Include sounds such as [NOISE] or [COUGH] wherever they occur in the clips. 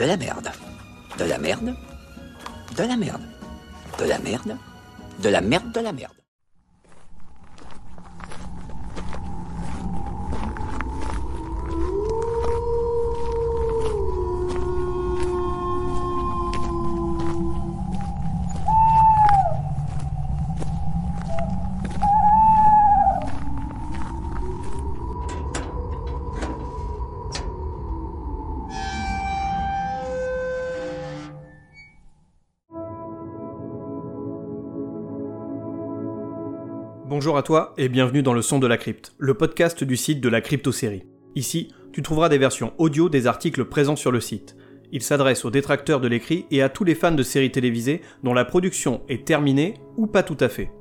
De la merde. De la merde. De la merde. De la merde. De la merde de la merde. Bonjour à toi et bienvenue dans le son de la crypte, le podcast du site de la crypto-série. Ici, tu trouveras des versions audio des articles présents sur le site. Il s'adresse aux détracteurs de l'écrit et à tous les fans de séries télévisées dont la production est terminée ou pas tout à fait.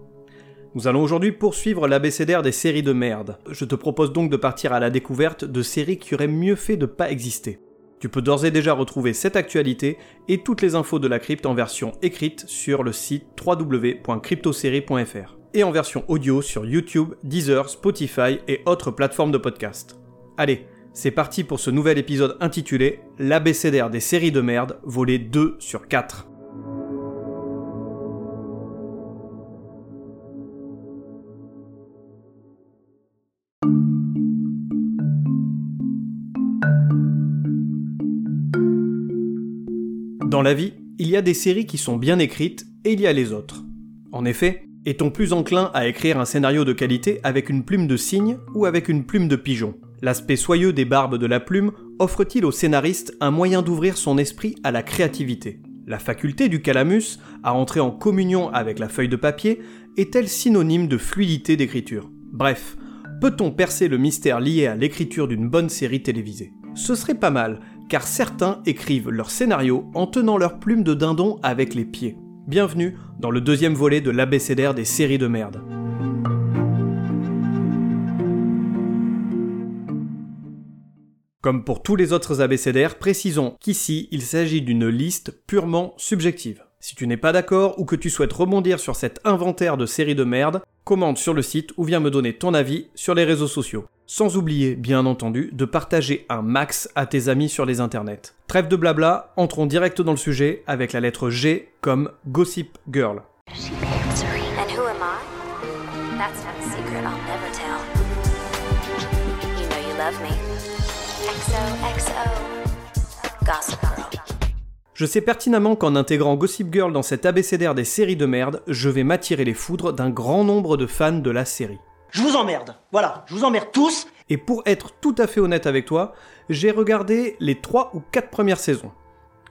Nous allons aujourd'hui poursuivre l'abécédaire des séries de merde. Je te propose donc de partir à la découverte de séries qui auraient mieux fait de pas exister. Tu peux d'ores et déjà retrouver cette actualité et toutes les infos de la crypte en version écrite sur le site www.cryptosérie.fr et en version audio sur YouTube, Deezer, Spotify et autres plateformes de podcast. Allez, c'est parti pour ce nouvel épisode intitulé L'abécédaire des séries de merde, volet 2 sur 4. Dans la vie, il y a des séries qui sont bien écrites et il y a les autres. En effet, est-on plus enclin à écrire un scénario de qualité avec une plume de cygne ou avec une plume de pigeon? L'aspect soyeux des barbes de la plume offre-t-il au scénariste un moyen d'ouvrir son esprit à la créativité? La faculté du calamus à entrer en communion avec la feuille de papier est-elle synonyme de fluidité d'écriture? Bref, peut-on percer le mystère lié à l'écriture d'une bonne série télévisée? Ce serait pas mal, car certains écrivent leur scénario en tenant leur plume de dindon avec les pieds. Bienvenue dans le deuxième volet de l'abécédaire des séries de merde. Comme pour tous les autres abécédaires, précisons qu'ici il s'agit d'une liste purement subjective. Si tu n'es pas d'accord ou que tu souhaites rebondir sur cet inventaire de séries de merde, commente sur le site ou viens me donner ton avis sur les réseaux sociaux. Sans oublier, bien entendu, de partager un max à tes amis sur les internets. Trêve de blabla, entrons direct dans le sujet avec la lettre G comme Gossip Girl. Je sais pertinemment qu'en intégrant Gossip Girl dans cet abécédaire des séries de merde, je vais m'attirer les foudres d'un grand nombre de fans de la série. Je vous emmerde. Voilà, je vous emmerde tous. Et pour être tout à fait honnête avec toi, j'ai regardé les 3 ou 4 premières saisons.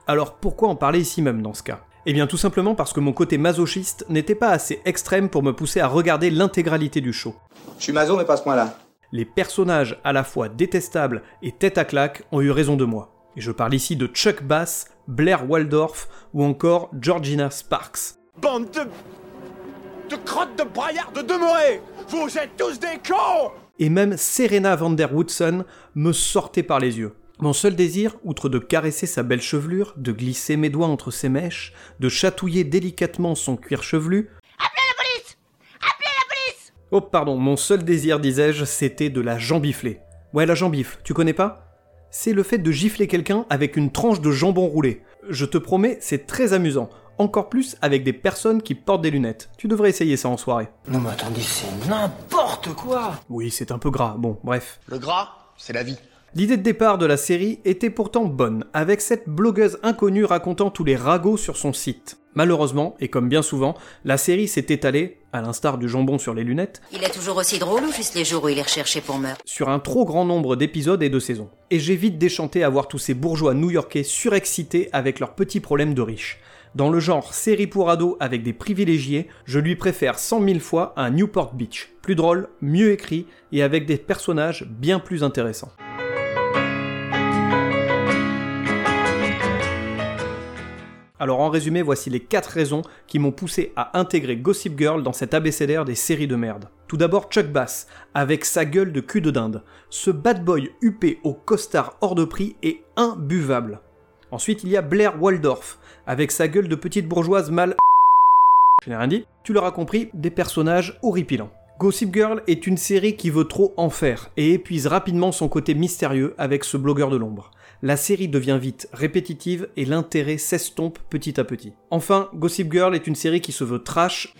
Alors pourquoi en parler ici même dans ce cas? Eh bien tout simplement parce que mon côté masochiste n'était pas assez extrême pour me pousser à regarder l'intégralité du show. Je suis maso, mais pas à ce point-là. Les personnages à la fois détestables et tête à claque ont eu raison de moi. Et je parle ici de Chuck Bass, Blair Waldorf ou encore Georgina Sparks. Bande de. De crottes de braillards de demeurés Vous êtes tous des cons et même Serena van der Woodson me sortait par les yeux. Mon seul désir, outre de caresser sa belle chevelure, de glisser mes doigts entre ses mèches, de chatouiller délicatement son cuir chevelu. Appelez la police Appelez la police Oh pardon, mon seul désir, disais-je, c'était de la jambifler. Ouais, la jambifle, tu connais pas? C'est le fait de gifler quelqu'un avec une tranche de jambon roulé. Je te promets, c'est très amusant. Encore plus avec des personnes qui portent des lunettes. Tu devrais essayer ça en soirée. Non mais attendez, c'est n'importe quoi. Oui, c'est un peu gras, bon, bref. Le gras, c'est la vie. L'idée de départ de la série était pourtant bonne, avec cette blogueuse inconnue racontant tous les ragots sur son site. Malheureusement, et comme bien souvent, la série s'est étalée, à l'instar du jambon sur les lunettes, Il est toujours aussi drôle ou juste les jours où il est recherché pour meurtre? sur un trop grand nombre d'épisodes et de saisons. Et j'ai vite déchanté à voir tous ces bourgeois new-yorkais surexcités avec leurs petits problèmes de riches. Dans le genre série pour ados avec des privilégiés, je lui préfère 100 000 fois un Newport Beach. Plus drôle, mieux écrit et avec des personnages bien plus intéressants. Alors en résumé, voici les 4 raisons qui m'ont poussé à intégrer Gossip Girl dans cet abécédaire des séries de merde. Tout d'abord Chuck Bass, avec sa gueule de cul de dinde. Ce bad boy huppé au costard hors de prix est imbuvable. Ensuite il y a Blair Waldorf, avec sa gueule de petite bourgeoise mal... [LAUGHS] Je n'ai rien dit. Tu l'auras compris, des personnages horripilants. Gossip Girl est une série qui veut trop en faire et épuise rapidement son côté mystérieux avec ce blogueur de l'ombre. la série devient vite répétitive et l'intérêt s'estompe petit à petit. Enfin, Gossip Girl est une série qui se veut trash,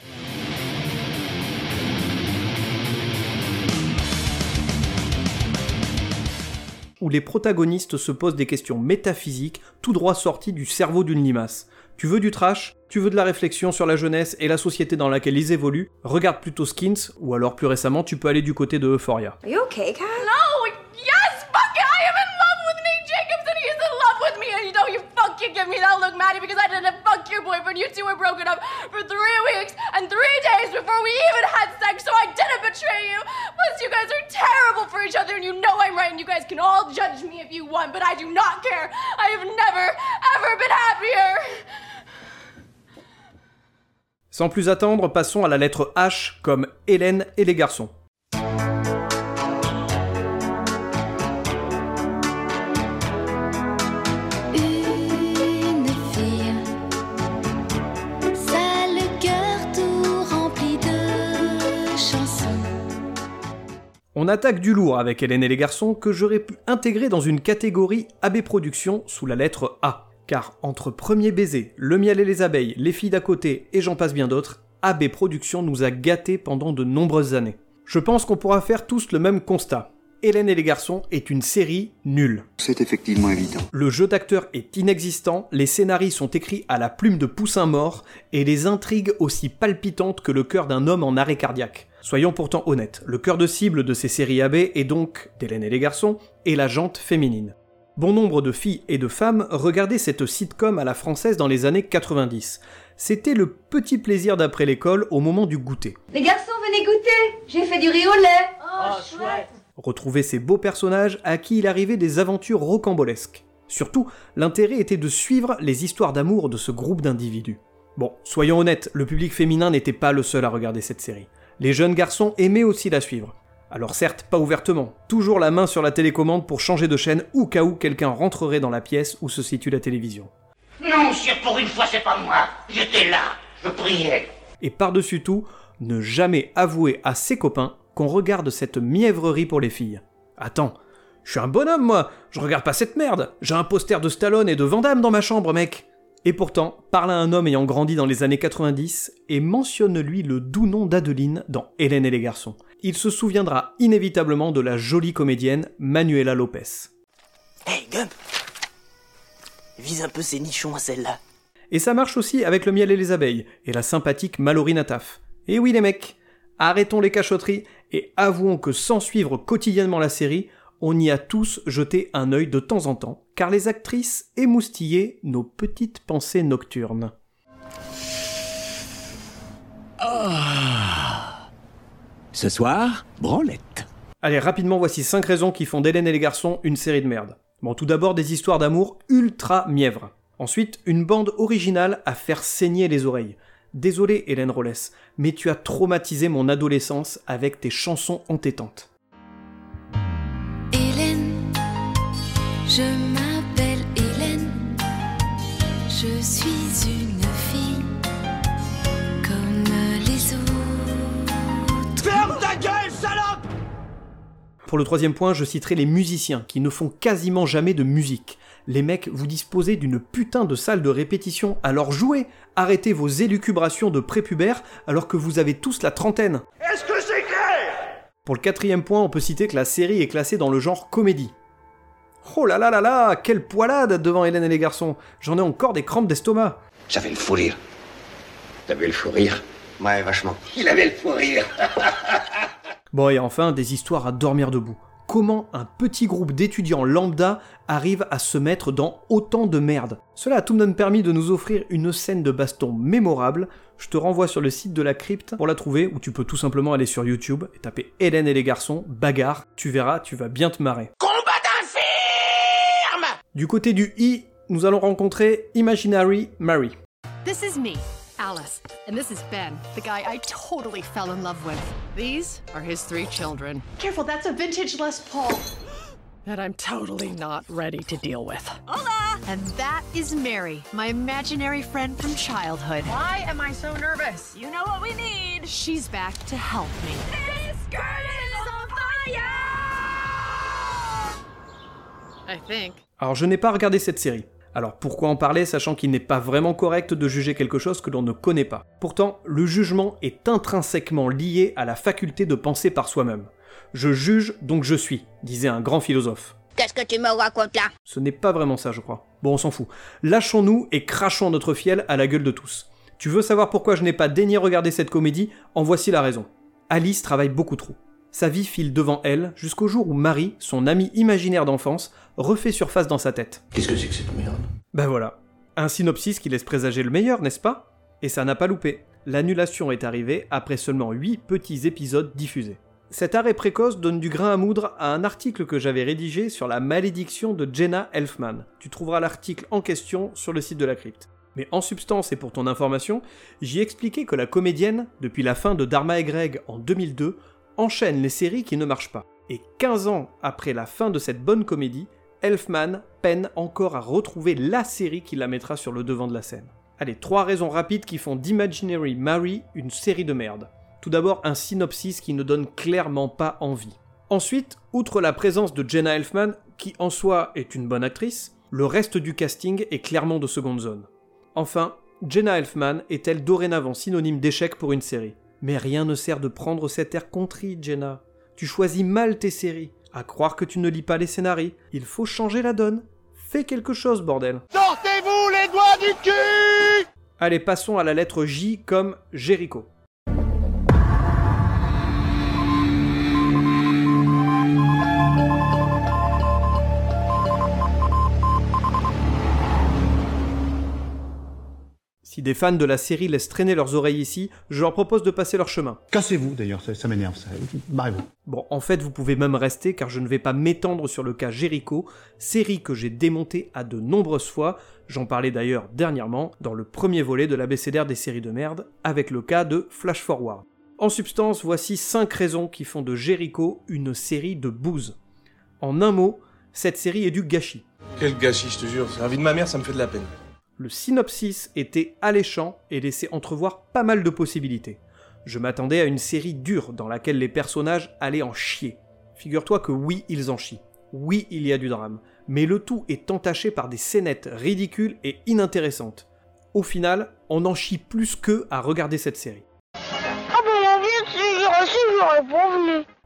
où les protagonistes se posent des questions métaphysiques tout droit sorties du cerveau d'une limace. Tu veux du trash? Tu veux de la réflexion sur la jeunesse et la société dans laquelle ils évoluent? Regarde plutôt Skins, ou alors plus récemment, tu peux aller du côté de Euphoria. Are you okay, Kat? No! Yes! Fuck it! I am in love with Nate Jacobs and he is in love with me! And you know you fucking give me that look, Maddie, because I didn't fuck your boyfriend. You two were broken up for three weeks and three days before we even had sex, so I didn't betray you! Plus, you guys are terrible for each other and you know I'm right and you guys can all judge me if you want, but I do not care! I have never, ever been happier! Sans plus attendre, passons à la lettre H comme Hélène et les garçons. On attaque du lourd avec Hélène et les garçons que j'aurais pu intégrer dans une catégorie AB Productions sous la lettre A. Car entre Premier Baiser, Le Miel et les Abeilles, Les Filles d'à côté et j'en passe bien d'autres, AB Productions nous a gâtés pendant de nombreuses années. Je pense qu'on pourra faire tous le même constat. Hélène et les garçons est une série nulle. C'est effectivement évident. Le jeu d'acteur est inexistant, les scénarios sont écrits à la plume de poussin mort, et les intrigues aussi palpitantes que le cœur d'un homme en arrêt cardiaque. Soyons pourtant honnêtes, le cœur de cible de ces séries AB est donc, d'Hélène et les garçons, et la jante féminine. Bon nombre de filles et de femmes regardaient cette sitcom à la française dans les années 90. C'était le petit plaisir d'après l'école au moment du goûter. Les garçons, venez goûter J'ai fait du riz au lait Oh, chouette retrouver ces beaux personnages à qui il arrivait des aventures rocambolesques. Surtout, l'intérêt était de suivre les histoires d'amour de ce groupe d'individus. Bon, soyons honnêtes, le public féminin n'était pas le seul à regarder cette série. Les jeunes garçons aimaient aussi la suivre. Alors certes, pas ouvertement, toujours la main sur la télécommande pour changer de chaîne au cas où quelqu'un rentrerait dans la pièce où se situe la télévision. Non, sire, pour une fois, c'est pas moi. J'étais là, je priais. Et par-dessus tout, ne jamais avouer à ses copains qu'on regarde cette mièvrerie pour les filles. Attends, je suis un bonhomme moi, je regarde pas cette merde, j'ai un poster de Stallone et de Van Damme dans ma chambre mec Et pourtant, parle à un homme ayant grandi dans les années 90 et mentionne-lui le doux nom d'Adeline dans Hélène et les garçons. Il se souviendra inévitablement de la jolie comédienne Manuela Lopez. Hey, Gump Vise un peu ces nichons à celle-là. Et ça marche aussi avec le miel et les abeilles, et la sympathique Mallory Nataf. Et oui les mecs, arrêtons les cachotteries et avouons que sans suivre quotidiennement la série, on y a tous jeté un œil de temps en temps, car les actrices émoustillaient nos petites pensées nocturnes. Ce soir, branlette. Allez, rapidement, voici 5 raisons qui font d'Hélène et les garçons une série de merde. Bon, tout d'abord, des histoires d'amour ultra mièvres. Ensuite, une bande originale à faire saigner les oreilles. Désolé, Hélène Rollès, mais tu as traumatisé mon adolescence avec tes chansons entêtantes. Hélène, je m'appelle Hélène, je suis une fille comme les autres. Ferme ta gueule, salope Pour le troisième point, je citerai les musiciens qui ne font quasiment jamais de musique. Les mecs, vous disposez d'une putain de salle de répétition, alors jouez Arrêtez vos élucubrations de prépubères alors que vous avez tous la trentaine Est-ce que c'est clair? Pour le quatrième point, on peut citer que la série est classée dans le genre comédie. Oh là là là là, quelle poilade devant Hélène et les garçons J'en ai encore des crampes d'estomac J'avais le fou rire. Vu le fou rire? Ouais, vachement. Il avait le fou rire. [LAUGHS] Bon et enfin, des histoires à dormir debout. Comment un petit groupe d'étudiants lambda arrive à se mettre dans autant de merde Cela a tout de même permis de nous offrir une scène de baston mémorable. Je te renvoie sur le site de la crypte pour la trouver, ou tu peux tout simplement aller sur YouTube et taper Hélène et les garçons, bagarre, tu verras, tu vas bien te marrer. Combat d'infirme Du côté du I, nous allons rencontrer Imaginary Mary. This is me, Alice, and this is Ben, the guy I totally fell in love with. These are his three children. Careful, that's a vintage Les Paul. [GASPS] That I'm totally not ready to deal with. Hola! And that is Mary, my imaginary friend from childhood. Why am I so nervous? You know what we need. She's back to help me. This skirt is on fire! I think. Alors je n'ai pas regardé cette série. Alors pourquoi en parler sachant qu'il n'est pas vraiment correct de juger quelque chose que l'on ne connaît pas? Pourtant, le jugement est intrinsèquement lié à la faculté de penser par soi-même. Je juge, donc je suis, disait un grand philosophe. Qu'est-ce que tu me racontes là? Ce n'est pas vraiment ça, je crois. Bon, on s'en fout. Lâchons-nous et crachons notre fiel à la gueule de tous. Tu veux savoir pourquoi je n'ai pas daigné regarder cette comédie? En voici la raison. Alice travaille beaucoup trop. Sa vie file devant elle jusqu'au jour où Marie, son amie imaginaire d'enfance, refait surface dans sa tête. Qu'est-ce que c'est que cette merde? Ben voilà. Un synopsis qui laisse présager le meilleur, n'est-ce pas? Et ça n'a pas loupé. L'annulation est arrivée après seulement 8 petits épisodes diffusés. Cet arrêt précoce donne du grain à moudre à un article que j'avais rédigé sur la malédiction de Jenna Elfman. Tu trouveras l'article en question sur le site de la crypte. Mais en substance et pour ton information, j'y expliquais que la comédienne, depuis la fin de Dharma et Greg en 2002, enchaîne les séries qui ne marchent pas. Et 15 ans après la fin de cette bonne comédie, Elfman peine encore à retrouver la série qui la mettra sur le devant de la scène. Allez, trois raisons rapides qui font d'Imaginary Mary une série de merde. Tout d'abord, un synopsis qui ne donne clairement pas envie. Ensuite, outre la présence de Jenna Elfman, qui en soi est une bonne actrice, le reste du casting est clairement de seconde zone. Enfin, Jenna Elfman est-elle dorénavant synonyme d'échec pour une série? Mais rien ne sert de prendre cet air contrit, Jenna. Tu choisis mal tes séries. À croire que tu ne lis pas les scénarios, il faut changer la donne. Fais quelque chose, bordel. Sortez-vous les doigts du cul Allez, passons à la lettre J comme Jericho. Si des fans de la série laissent traîner leurs oreilles ici, je leur propose de passer leur chemin. Cassez-vous d'ailleurs, ça, ça m'énerve, ça. Barrez-vous. Bon, en fait, vous pouvez même rester car je ne vais pas m'étendre sur le cas Jericho, série que j'ai démontée à de nombreuses fois. J'en parlais d'ailleurs dernièrement dans le premier volet de l'abécédaire des séries de merde, avec le cas de Flash Forward. En substance, voici 5 raisons qui font de Jericho une série de bouse. En un mot, cette série est du gâchis. Quel gâchis, je te jure. C'est la vie de ma mère, ça me fait de la peine. Le synopsis était alléchant et laissait entrevoir pas mal de possibilités. Je m'attendais à une série dure dans laquelle les personnages allaient en chier. Figure-toi que oui, ils en chient. Oui, il y a du drame. Mais le tout est entaché par des scénettes ridicules et inintéressantes. Au final, on en chie plus qu'eux à regarder cette série. Ah ben.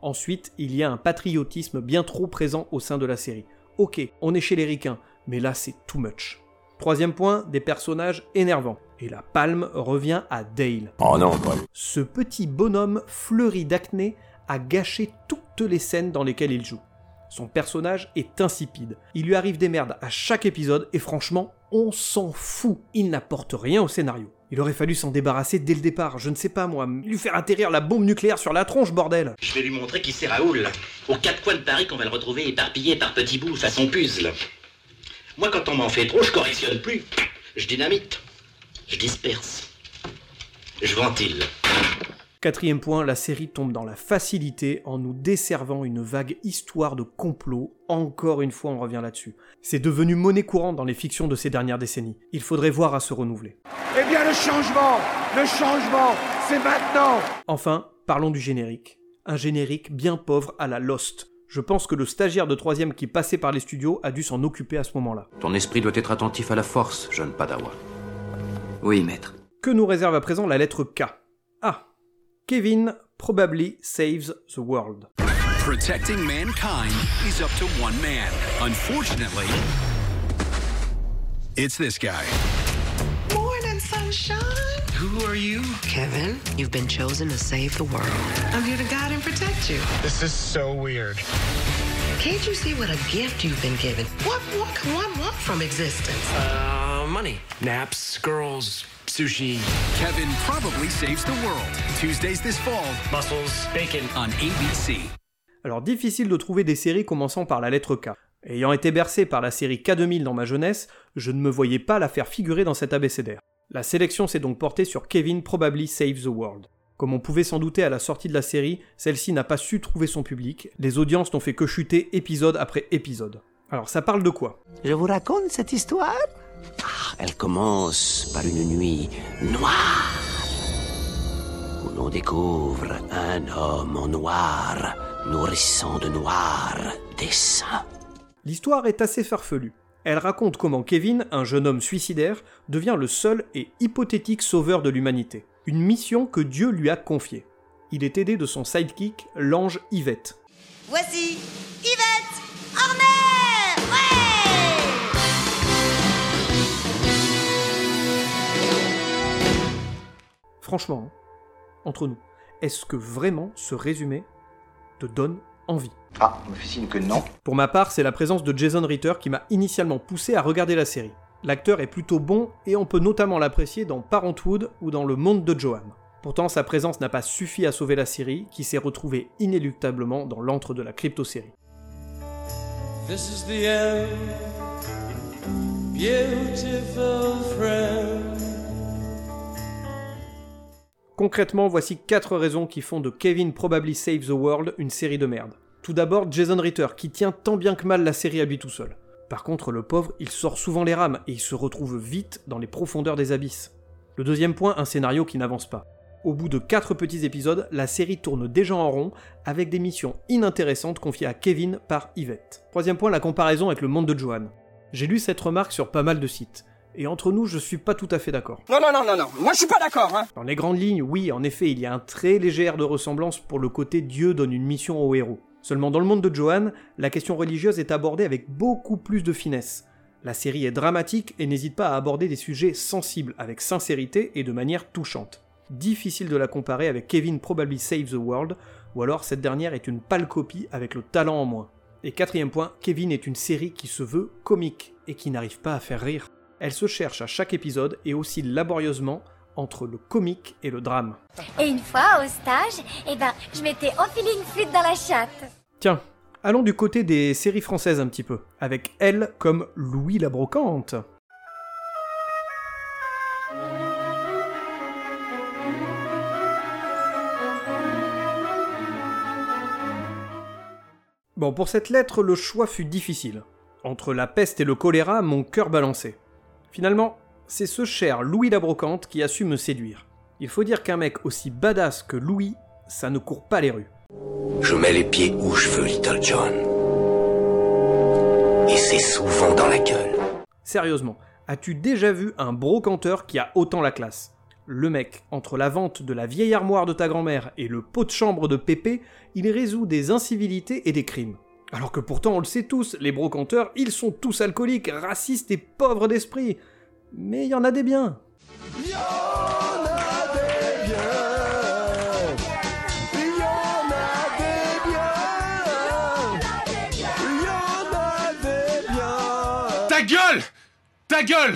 Ensuite, il y a un patriotisme bien trop présent au sein de la série. Ok, on est chez les ricains, mais là c'est too much. Troisième point, des personnages énervants. Et la palme revient à Dale. Oh non, Paul. Ce petit bonhomme fleuri d'acné a gâché toutes les scènes dans lesquelles il joue. Son personnage est insipide. Il lui arrive des merdes à chaque épisode et franchement, on s'en fout. Il n'apporte rien au scénario. Il aurait fallu s'en débarrasser dès le départ, je ne sais pas moi, lui faire atterrir la bombe nucléaire sur la tronche, bordel Je vais lui montrer qui c'est Raoul. Aux quatre coins de Paris qu'on va le retrouver éparpillé par petits bouts façon puzzle. Moi, quand on m'en fait trop, je correctionne plus. Je dynamite. Je disperse. Je ventile. Quatrième point, la série tombe dans la facilité en nous desservant une vague histoire de complot. Encore une fois, on revient là-dessus. C'est devenu monnaie courante dans les fictions de ces dernières décennies. Il faudrait voir à se renouveler. Eh bien, le changement Le changement C'est maintenant Enfin, parlons du générique. Un générique bien pauvre à la Lost. Je pense que le stagiaire de troisième qui passait par les studios a dû s'en occuper à ce moment-là. Ton esprit doit être attentif à la force, jeune Padawan. Oui, maître. Que nous réserve à présent la lettre K? Ah Kevin probably saves the world. Protecting mankind is up to one man. Unfortunately, it's this guy. Morning, sunshine. Who are you? Kevin, you've been chosen to save the world. I'm here to guide and protect you. This is so weird. Can't you see what a gift you've been given? What more can one want from existence? Uh, money. Naps, girls, sushi. Kevin probably saves the world. Tuesdays this fall Muscles, bacon. on ABC. Alors difficile de trouver des séries commençant par la lettre K. Ayant été bercé par la série K2000 dans ma jeunesse, je ne me voyais pas la faire figurer dans cet abécédaire. La sélection s'est donc portée sur Kevin Probably Save the World. Comme on pouvait s'en douter à la sortie de la série, celle-ci n'a pas su trouver son public, les audiences n'ont fait que chuter épisode après épisode. Alors ça parle de quoi? Je vous raconte cette histoire? Ah, Elle commence par une nuit noire où l'on découvre un homme en noir nourrissant de noir des seins. L'histoire est assez farfelue. Elle raconte comment Kevin, un jeune homme suicidaire, devient le seul et hypothétique sauveur de l'humanité. Une mission que Dieu lui a confiée. Il est aidé de son sidekick, l'ange Yvette. Voici Yvette Horner Ouais Franchement, hein, entre nous, est-ce que vraiment ce résumé te donne envie Ah, on me fait signe que non. Pour ma part, c'est la présence de Jason Ritter qui m'a initialement poussé à regarder la série. L'acteur est plutôt bon et on peut notamment l'apprécier dans Parenthood ou dans Le Monde de Johan. Pourtant, sa présence n'a pas suffi à sauver la série, qui s'est retrouvée inéluctablement dans l'antre de la crypto-série. This is the end, beautiful friend. Concrètement, voici 4 raisons qui font de Kevin Probably Save the World une série de merde. Tout d'abord, Jason Ritter, qui tient tant bien que mal la série à lui tout seul. Par contre, le pauvre, il sort souvent les rames et il se retrouve vite dans les profondeurs des abysses. Le deuxième point, un scénario qui n'avance pas. Au bout de 4 petits épisodes, la série tourne déjà en rond, avec des missions inintéressantes confiées à Kevin par Yvette. Troisième point, la comparaison avec le monde de Johan. J'ai lu cette remarque sur pas mal de sites. Et entre nous, je suis pas tout à fait d'accord. Non, non, non, non, non, moi je suis pas d'accord, hein Dans les grandes lignes, oui, en effet, il y a un très léger air de ressemblance pour le côté Dieu donne une mission au héros. Seulement dans le monde de Johan, la question religieuse est abordée avec beaucoup plus de finesse. La série est dramatique et n'hésite pas à aborder des sujets sensibles avec sincérité et de manière touchante difficile de la comparer avec Kevin Probably Save the World, ou alors cette dernière est une pâle copie avec le talent en moins. Et quatrième point, Kevin est une série qui se veut comique et qui n'arrive pas à faire rire. Elle se cherche à chaque épisode et oscille laborieusement entre le comique et le drame. Et une fois, au stage, eh ben, je m'étais enfilé une flûte dans la chatte. Tiens, allons du côté des séries françaises un petit peu, avec elle comme Louis la Brocante. Bon, pour cette lettre, le choix fut difficile. Entre la peste et le choléra, mon cœur balançait. Finalement, c'est ce cher Louis la Brocante qui a su me séduire. Il faut dire qu'un mec aussi badass que Louis, ça ne court pas les rues. Je mets les pieds où je veux, Little John. Et c'est souvent dans la gueule. Sérieusement, as-tu déjà vu un brocanteur qui a autant la classe? Le mec, entre la vente de la vieille armoire de ta grand-mère et le pot de chambre de Pépé, il résout des incivilités et des crimes. Alors que pourtant, on le sait tous, les brocanteurs, ils sont tous alcooliques, racistes et pauvres d'esprit. Mais il y en a des biens. Ta gueule Ta gueule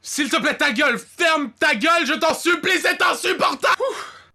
S'il te plaît, ta gueule Ferme ta gueule, je t'en supplie, c'est insupportable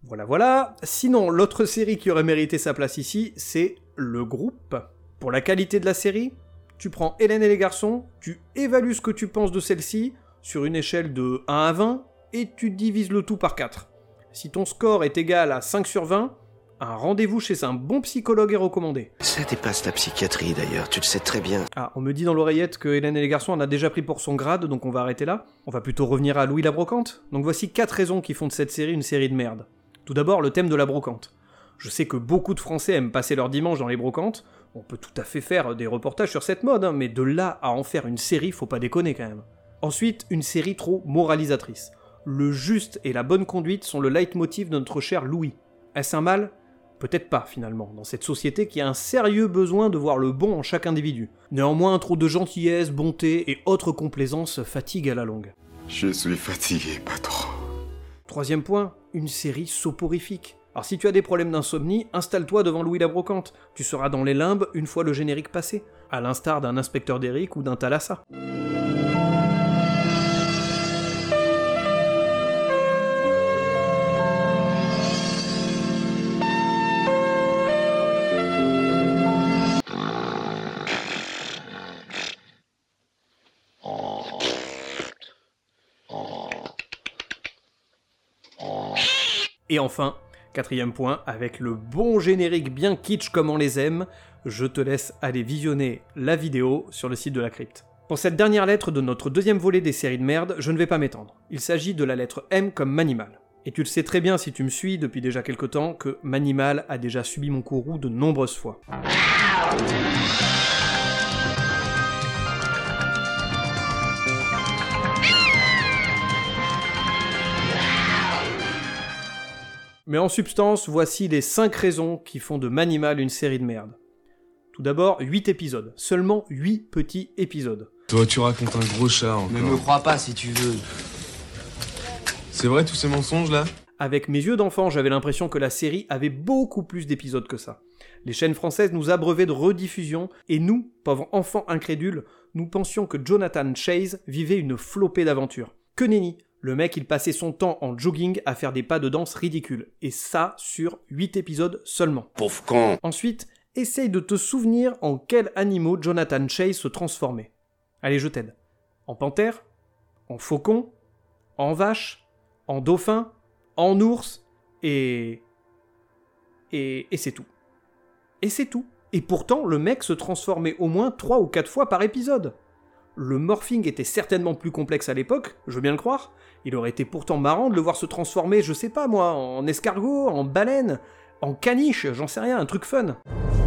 Voilà, voilà. Sinon, l'autre série qui aurait mérité sa place ici, c'est Le Groupe. Pour la qualité de la série, tu prends Hélène et les garçons, tu évalues ce que tu penses de celle-ci sur une échelle de 1 à 20 et tu divises le tout par 4. Si ton score est égal à 5 sur 20, un rendez-vous chez un bon psychologue est recommandé. Ça dépasse la psychiatrie d'ailleurs, tu le sais très bien. Ah, on me dit dans l'oreillette que Hélène et les garçons en a déjà pris pour son grade, donc on va arrêter là. On va plutôt revenir à Louis la Brocante. Donc voici 4 raisons qui font de cette série une série de merde. Tout d'abord, le thème de la brocante. Je sais que beaucoup de Français aiment passer leur dimanche dans les brocantes. On peut tout à fait faire des reportages sur cette mode, hein, mais de là à en faire une série, faut pas déconner quand même. Ensuite, une série trop moralisatrice. Le juste et la bonne conduite sont le leitmotiv de notre cher Louis. Est-ce un mal? Peut-être pas finalement, dans cette société qui a un sérieux besoin de voir le bon en chaque individu. Néanmoins, trop de gentillesse, bonté et autres complaisances fatigue à la longue. Je suis fatigué, patron. Troisième point, une série soporifique. Alors si tu as des problèmes d'insomnie, installe-toi devant Louis la Brocante. Tu seras dans les limbes une fois le générique passé, à l'instar d'un inspecteur d'Eric ou d'un Thalassa. Et enfin, quatrième point, avec le bon générique bien kitsch comme on les aime, je te laisse aller visionner la vidéo sur le site de la crypte. Pour cette dernière lettre de notre deuxième volet des séries de merde, je ne vais pas m'étendre. Il s'agit de la lettre M comme Manimal. Et tu le sais très bien si tu me suis depuis déjà quelque temps que Manimal a déjà subi mon courroux de nombreuses fois. Mais en substance, voici les 5 raisons qui font de Manimal une série de merde. Tout d'abord, 8 épisodes. Seulement 8 petits épisodes. Toi, tu racontes un gros chat encore. Ne me crois pas si tu veux. C'est vrai tous ces mensonges là? Avec mes yeux d'enfant, j'avais l'impression que la série avait beaucoup plus d'épisodes que ça. Les chaînes françaises nous abreuvaient de rediffusions, et nous, pauvres enfants incrédules, nous pensions que Jonathan Chase vivait une flopée d'aventures. Que nenni Le mec, il passait son temps en jogging à faire des pas de danse ridicules. Et ça sur 8 épisodes seulement. Pauvre con Ensuite, essaye de te souvenir en quels animaux Jonathan Chase se transformait. Allez, je t'aide. En panthère En faucon En vache En dauphin En ours Et... Et, et c'est tout. Et c'est tout. Et pourtant, le mec se transformait au moins 3 ou 4 fois par épisode. Le morphing était certainement plus complexe à l'époque, je veux bien le croire. Il aurait été pourtant marrant de le voir se transformer, je sais pas moi, en escargot, en baleine, en caniche, j'en sais rien, un truc fun.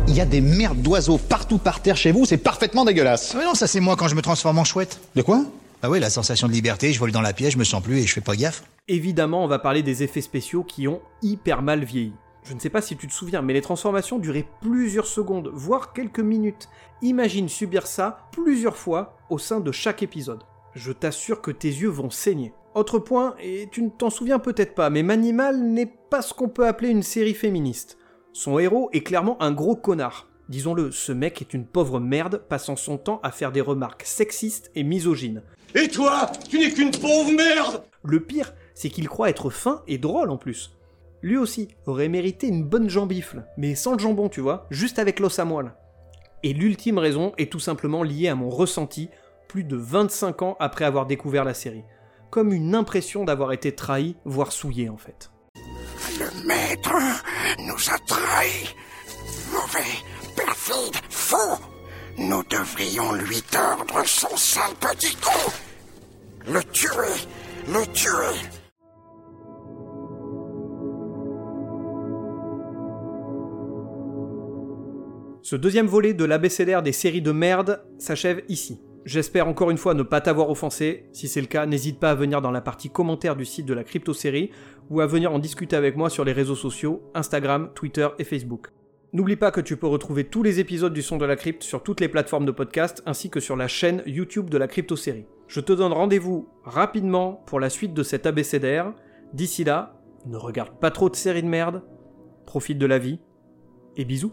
Il y a des merdes d'oiseaux partout par terre chez vous, c'est parfaitement dégueulasse. Mais non, ça c'est moi quand je me transforme en chouette. De quoi? Ah oui, la sensation de liberté, je vole dans la pièce, je me sens plus et je fais pas gaffe. Évidemment, on va parler des effets spéciaux qui ont hyper mal vieilli. Je ne sais pas si tu te souviens, mais les transformations duraient plusieurs secondes, voire quelques minutes. Imagine subir ça plusieurs fois au sein de chaque épisode. Je t'assure que tes yeux vont saigner. Autre point, et tu ne t'en souviens peut-être pas, mais Manimal n'est pas ce qu'on peut appeler une série féministe. Son héros est clairement un gros connard. Disons-le, ce mec est une pauvre merde passant son temps à faire des remarques sexistes et misogynes. Et toi, tu n'es qu'une pauvre merde Le pire, c'est qu'il croit être fin et drôle en plus. Lui aussi aurait mérité une bonne jambifle, mais sans le jambon, tu vois, juste avec l'os à moelle. Et l'ultime raison est tout simplement liée à mon ressenti plus de 25 ans après avoir découvert la série. Comme une impression d'avoir été trahi, voire souillé en fait. Le maître nous a trahis. Mauvais, perfide, faux. Nous devrions lui tordre son sale petit cou. Le tuer, le tuer. Ce deuxième volet de l'abécédaire des séries de merde s'achève ici. J'espère encore une fois ne pas t'avoir offensé. Si c'est le cas, n'hésite pas à venir dans la partie commentaire du site de la crypto série ou à venir en discuter avec moi sur les réseaux sociaux Instagram, Twitter et Facebook. N'oublie pas que tu peux retrouver tous les épisodes du son de la crypte sur toutes les plateformes de podcast ainsi que sur la chaîne YouTube de la crypto série. Je te donne rendez-vous rapidement pour la suite de cet abécédaire. D'ici là, ne regarde pas trop de séries de merde, profite de la vie et bisous.